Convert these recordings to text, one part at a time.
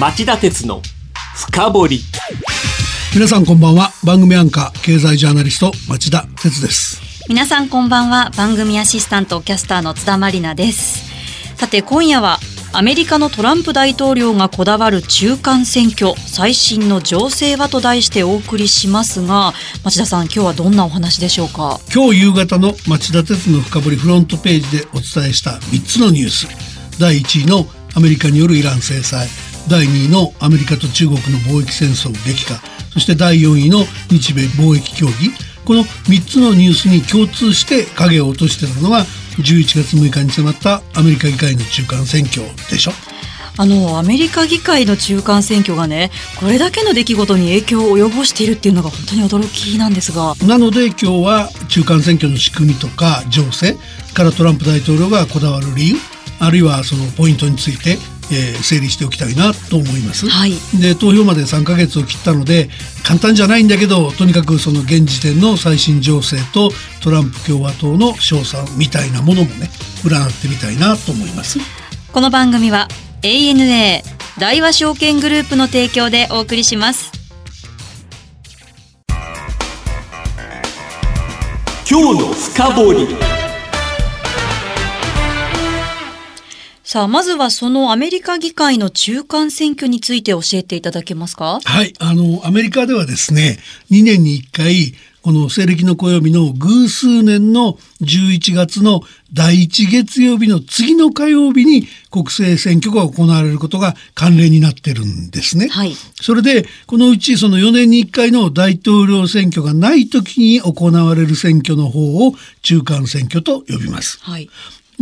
町田鉄の深掘り。皆さんこんばんは。番組アンカー経済ジャーナリスト町田鉄です。皆さんこんばんは。番組アシスタントキャスターの津田まりなです。さて今夜はアメリカのトランプ大統領がこだわる中間選挙最新の情勢はと題してお送りしますが町田さん今日はどんなお話でしょうか？今日夕方の町田鉄の深掘りフロントページでお伝えした3つのニュース。第1位のアメリカによるイラン制裁第2位のアメリカと中国の貿易戦争激化。そして第4位の日米貿易協議。この3つのニュースに共通して影を落としているのは11月6日に迫ったアメリカ議会の中間選挙でしょ。あのアメリカ議会の中間選挙がねこれだけの出来事に影響を及ぼしているっていうのが本当に驚きなんですが。なので今日は中間選挙の仕組みとか情勢からトランプ大統領がこだわる理由あるいはそのポイントについてえー、整理しておきたいなと思います。はい、で投票まで3か月を切ったので簡単じゃないんだけどとにかくその現時点の最新情勢とトランプ共和党の勝算みたいなものもね占ってみたいなと思います。この番組は ANA 大和証券グループの提供でお送りします。今日の深掘さあ、まずはそのアメリカ議会の中間選挙について教えていただけますか？はい、あの、アメリカではですね、2年に1回、この西暦の暦の偶数年の11月の第1月曜日の次の火曜日に国政選挙が行われることが慣例になってるんですね。はい。それで、このうちその4年に1回の大統領選挙がない時に行われる選挙の方を中間選挙と呼びます。はい。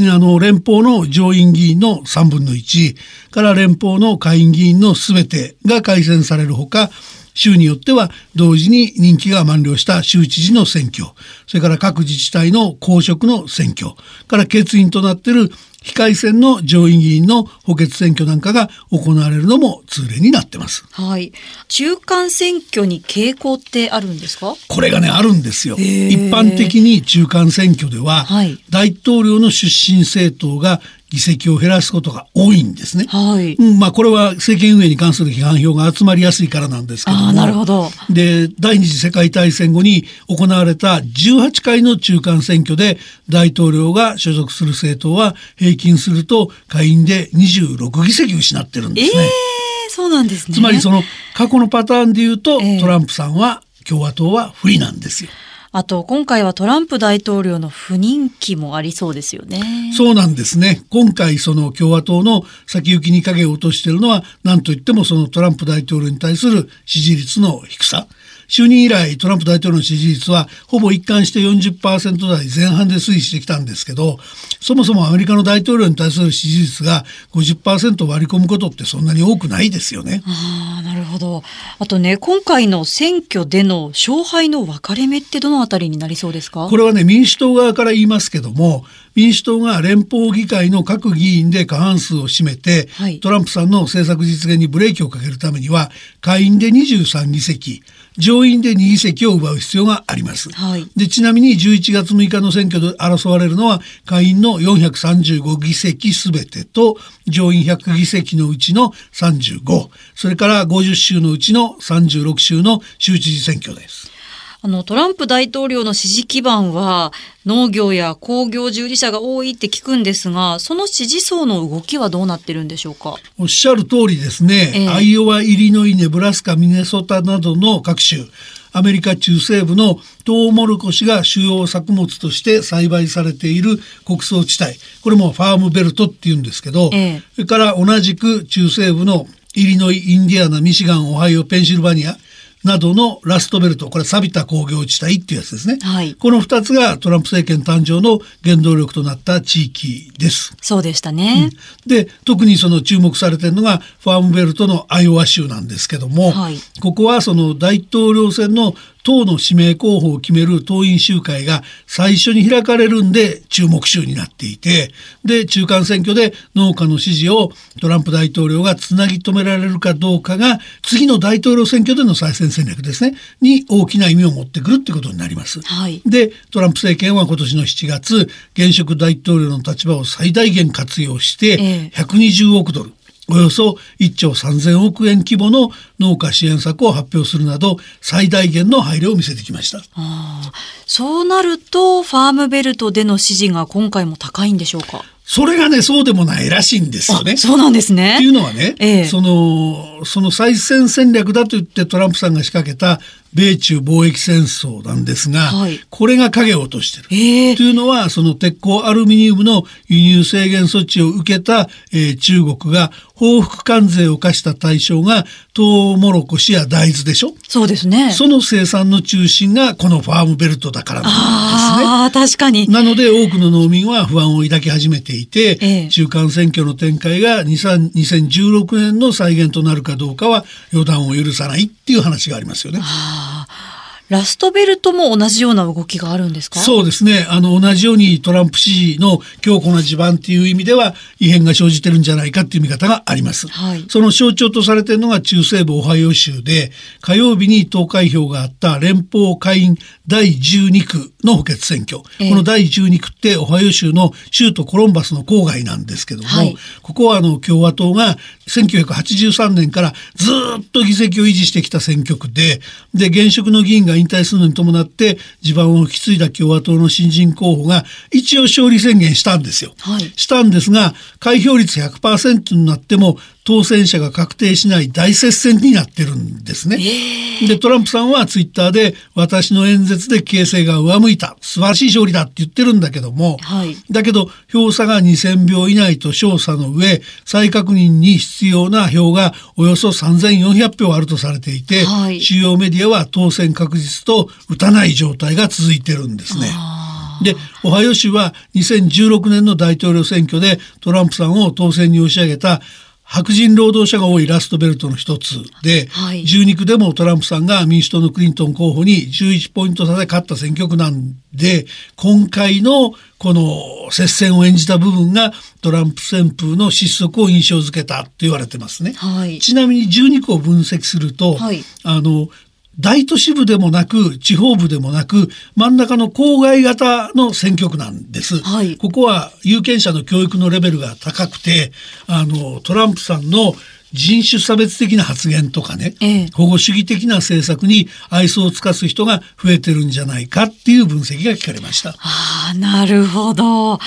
あの、連邦の上院議員の3分の1から連邦の下院議員の全てが改選されるほか、州によっては同時に任期が満了した州知事の選挙、それから各自治体の公職の選挙から欠員となっている非改選の上院議員の補欠選挙なんかが行われるのも通例になってます。はい。中間選挙に傾向ってあるんですか？これがね、あるんですよ。一般的に中間選挙では、はい、大統領の出身政党が議席を減らすことが多いんですね。はい。うん、まあこれは政権運営に関する批判票が集まりやすいからなんですけども。なるほど。で、第二次世界大戦後に行われた18回の中間選挙で大統領が所属する政党は平均すると下院で26議席失ってるんですね。えー、そうなんですね。つまりその過去のパターンで言うと、えー、トランプさんは共和党は不利なんですよ。あと、今回はトランプ大統領の不人気もありそうですよね。そうなんですね。今回、その共和党の先行きに影を落としているのは、何といってもそのトランプ大統領に対する支持率の低さ。就任以来、トランプ大統領の支持率はほぼ一貫して40%台前半で推移してきたんですけど、そもそもアメリカの大統領に対する支持率が50%割り込むことってそんなに多くないですよね。ああ、なるほど。あとね、今回の選挙での勝敗の分かれ目ってどのあたりになりそうですか？これはね、民主党側から言いますけども、民主党が連邦議会の各議員で過半数を占めて、はい、トランプさんの政策実現にブレーキをかけるためには、下院で23議席、上院で2議席を奪う必要があります。はい、でちなみに11月6日の選挙で争われるのは下院の435議席すべてと上院100議席のうちの35それから50州のうちの36州の州知事選挙です。あの、トランプ大統領の支持基盤は農業や工業従事者が多いって聞くんですが、その支持層の動きはどうなってるんでしょうか？おっしゃる通りですね。えー、アイオワ、イリノイ、ネブラスカ、ミネソタなどの各州、アメリカ中西部のトウモロコシが主要作物として栽培されている穀倉地帯。これもファームベルトって言うんですけど、えそれから同じく中西部のイリノイ、インディアナ、ミシガン、オハイオ、ペンシルバニア、などのラストベルト、これ錆びた工業地帯っていうやつですね。はい。この二つがトランプ政権誕生の原動力となった地域です。そうでしたね。うん、で、特にその注目されてるのがファームベルトのアイオワ州なんですけども、はい、ここはその大統領選の党の指名候補を決める党員集会が最初に開かれるんで注目州になっていて、で、中間選挙で農家の支持をトランプ大統領がつなぎ止められるかどうかが、次の大統領選挙での再選戦略ですね、に大きな意味を持ってくるってことになります。はい、で、トランプ政権は今年の7月、現職大統領の立場を最大限活用して、120億ドル、およそ1兆3000億円規模の農家支援策を発表するなど最大限の配慮を見せてきました。そうなるとファームベルトでの支持が今回も高いんでしょうか？それがね、そうでもないらしいんですよね。そうなんですね。っていうのはね、ええ、その、その再選戦略だと言ってトランプさんが仕掛けた米中貿易戦争なんですが、はい、これが影を落としてる。えー、というのは、その鉄鋼アルミニウムの輸入制限措置を受けた、えー、中国が報復関税を課した対象がトウモロコシや大豆でしょ？そうですね。その生産の中心がこのファームベルトだからなんですね。ああ、確かに。なので多くの農民は不安を抱き始めていて、えー、中間選挙の展開が2016年の再現となるかどうかは予断を許さないっていう話がありますよね。ラストベルトも同じような動きがあるんですか？そうですね。あの、同じようにトランプ支持の強固な地盤っていう意味では異変が生じてるんじゃないかっていう見方があります。はい、その象徴とされているのが中西部オハイオ州で、火曜日に投開票があった連邦下院第12区の補欠選挙。えー、この第12区ってオハイオ州の州都コロンバスの郊外なんですけども、はい、ここはあの共和党が1983年からずっと議席を維持してきた選挙区で、で、現職の議員が引退するのに伴って地盤を引き継いだ共和党の新人候補が一応勝利宣言したんですよ。はい、したんですが開票率100%になっても当選者が確定しない大接戦になってるんですね。えー、で、トランプさんはツイッターで私の演説で形勢が上向いた。素晴らしい勝利だって言ってるんだけども、はい、だけど票差が2000票以内と少差の上、再確認に必要な票がおよそ3400票あるとされていて、はい、主要メディアは当選確実と打たない状態が続いてるんですね。で、オハイオ州は2016年の大統領選挙でトランプさんを当選に押し上げた白人労働者が多いラストベルトの一つで、はい、12区でもトランプさんが民主党のクリントン候補に11ポイント差で勝った選挙区なんで、今回のこの接戦を演じた部分がトランプ旋風の失速を印象づけたと言われてますね。はい、ちなみに12区を分析すると、はい、あの、大都市部でもなく地方部でもなく真ん中の郊外型の選挙区なんです、はい、ここは有権者の教育のレベルが高くてあのトランプさんの人種差別的な発言とかね、ええ、保護主義的な政策に愛想を尽かす人が増えてるんじゃないかっていう分析が聞かれました。ああ、なるほど。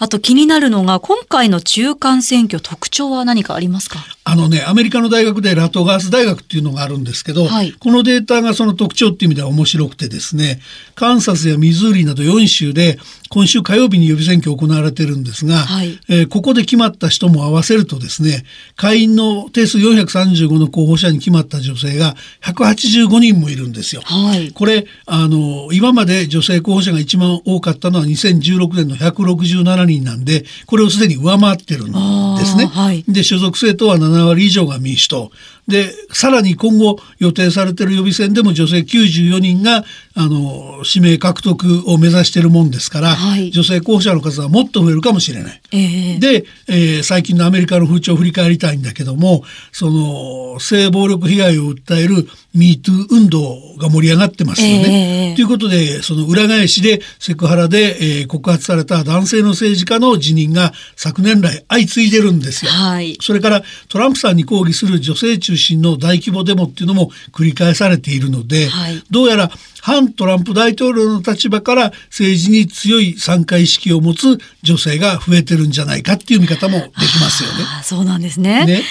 あと気になるのが、今回の中間選挙特徴は何かありますか？あのね、アメリカの大学でラトガース大学っていうのがあるんですけど、はい、このデータがその特徴っていう意味では面白くてですね、カンサスやミズーリなど4州で今週火曜日に予備選挙行われてるんですが、はい、えー、ここで決まった人も合わせるとですね、下院の定数435の候補者に決まった女性が185人もいるんですよ。はい、これ、あの、今まで女性候補者が一番多かったのは2016年の167人なんで、これをすでに上回ってるんですね。はい、で、所属政党は7割以上が民主党。で、さらに今後予定されている予備選でも女性94人が、あの、指名獲得を目指しているもんですから、はい、女性候補者の数はもっと増えるかもしれない。えー、で、えー、最近のアメリカの風潮を振り返りたいんだけども、その、性暴力被害を訴える MeToo 運動が盛り上がってますよね。と、えー、いうことで、その裏返しでセクハラで、えー、告発された男性の政治家の辞任が昨年来相次いでるんですよ。はい、それからトランプさんに抗議する女性中心の大規模デモっていうのも繰り返されているので、はい、どうやら反トランプ大統領の立場から政治に強い参加意識を持つ女性が増えてるんじゃないかっていう見方もできますよね。そうなんですね。ね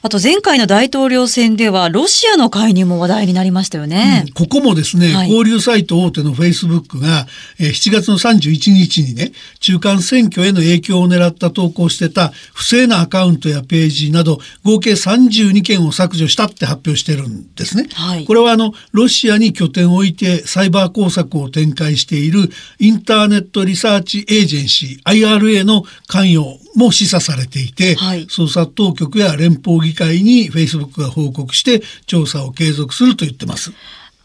あと前回の大統領選ではロシアの介入も話題になりましたよね。うん、ここもですね、はい、交流サイト大手のフェイスブックが、えー、7月の31日にね、中間選挙への影響を狙った投稿してた不正なアカウントやページなど合計32件を削除したって発表してるんですね。はい、これはあのロシアに拠点を置いてサイバー工作を展開しているインターネットリサーチエージェンシー IRA の関与も示唆されていて、はい、捜査当局や連邦議会に Facebook が報告して調査を継続すると言ってます。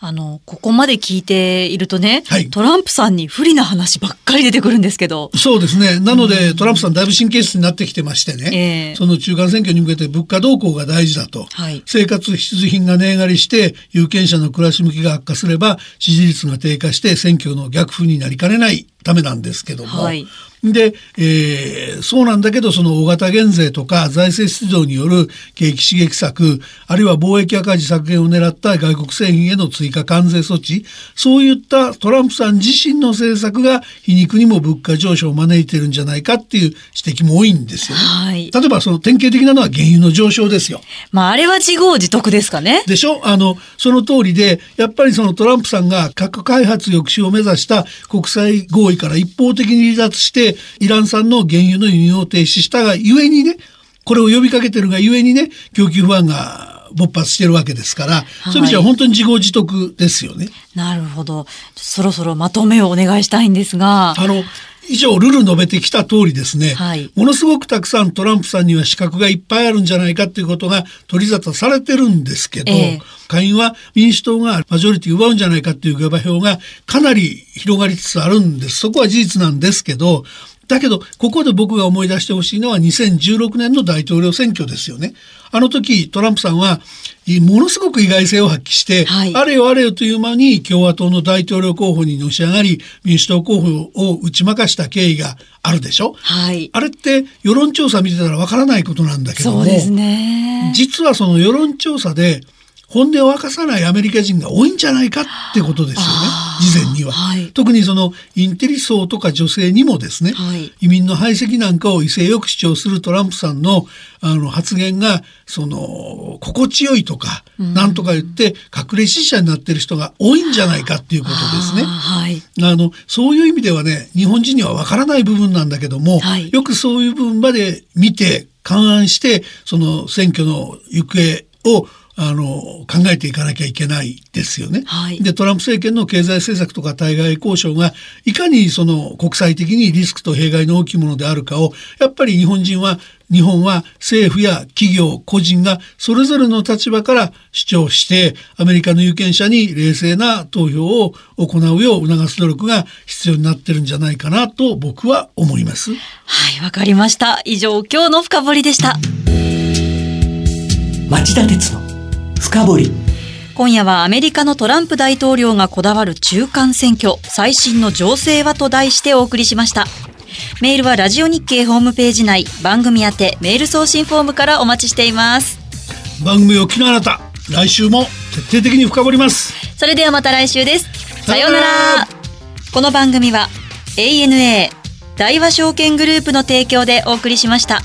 あの、ここまで聞いているとね、はい、トランプさんに不利な話ばっかり出てくるんですけど。そうですね。なので、うん、トランプさんだいぶ神経質になってきてましてね、えー、その中間選挙に向けて物価動向が大事だと、はい、生活必需品が値上がりして、有権者の暮らし向きが悪化すれば、支持率が低下して選挙の逆風になりかねないためなんですけども、はいで、えーそうなんだけど、その大型減税とか財政出動による景気刺激策、あるいは貿易赤字削減を狙った外国製品への追加関税措置、そういったトランプさん自身の政策が皮肉にも物価上昇を招いてるんじゃないかっていう指摘も多いんですよね。はい。例えばその典型的なのは原油の上昇ですよ。まあ、あれは自業自得ですかね。でしょ？あの、その通りで、やっぱりそのトランプさんが核開発抑止を目指した国際合意から一方的に離脱して、イラン産の原油の輸入を停止したがゆえにね、これを呼びかけてるがゆえにね、供給不安が勃発してるわけですから、そういう意味では本当に自業自得ですよね。なるほど。そろそろまとめをお願いしたいんですが。あの、以上、ルル述べてきた通りですね、はい。ものすごくたくさんトランプさんには資格がいっぱいあるんじゃないかということが取り沙汰されてるんですけど、ええ。下院は民主党がマジョリティ奪うんじゃないかっていう馬票がかなり広がりつつあるんです。そこは事実なんですけど、だけど、ここで僕が思い出してほしいのは2016年の大統領選挙ですよね。あの時、トランプさんは、いものすごく意外性を発揮して、はいあれよあれよという間に共和党の大統領候補にのし上がり、民主党候補を打ち負かした経緯があるでしょ？はい。あれって世論調査見てたらわからないことなんだけども、そうですね。実はその世論調査で本音を明かさないアメリカ人が多いんじゃないかってことですよね。事前には、はい。特にそのインテリ層とか女性にもですね、はい。移民の排斥なんかを威勢よく主張するトランプさんのあの発言がその心地よいとか、なんとか言って隠れ支持者になってる人が多いんじゃないかっていうことですね。はい。あのそういう意味ではね日本人にはわからない部分なんだけども、はい。よくそういう部分まで見て勘案してその選挙の行方をあの考えていかなきゃいけないですよね。はいでトランプ政権の経済政策とか対外交渉がいかにその国際的にリスクと弊害の大きいものであるかをやっぱり日本人は日本は政府や企業個人がそれぞれの立場から主張してアメリカの有権者に冷静な投票を行うよう促す努力が必要になってるんじゃないかなと僕は思います。はい、わかりました。以上、今日の深掘りでした。町田鉄の深掘り今夜はアメリカのトランプ大統領がこだわる中間選挙、最新の情勢はと題してお送りしました。メールはラジオ日経ホームページ内、番組宛てメール送信フォームからお待ちしています。番組を機のあなた来週も徹底的に深掘ります。それではまた来週です。さようなら。この番組は ANA 大和証券グループの提供でお送りしました。